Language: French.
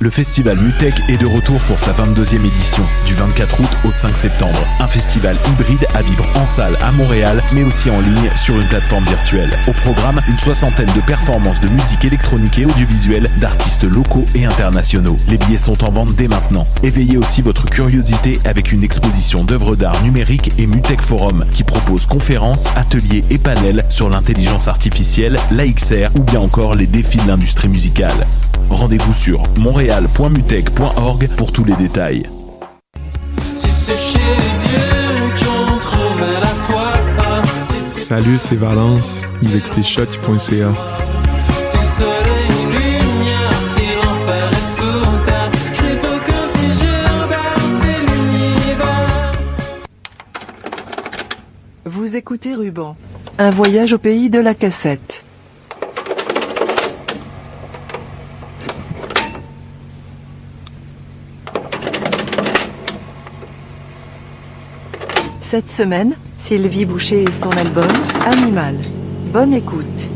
Le festival Mutech est de retour pour sa 22e édition, du 24 août au 5 septembre. Un festival hybride à vivre en salle à Montréal, mais aussi en ligne sur une plateforme virtuelle. Au programme, une soixantaine de performances de musique électronique et audiovisuelle d'artistes locaux et internationaux. Les billets sont en vente dès maintenant. Éveillez aussi votre curiosité avec une exposition d'œuvres d'art numérique et Mutech Forum qui propose conférences, ateliers et panels sur l'intelligence artificielle, l'AXR ou bien encore les défis de l'industrie musicale. Rendez-vous sur montréal.mutech.org pour tous les détails. C'est Salut, c'est Valence. Vous écoutez shot.ca. Vous écoutez Ruban. Un voyage au pays de la cassette. Cette semaine, Sylvie Boucher et son album Animal. Bonne écoute.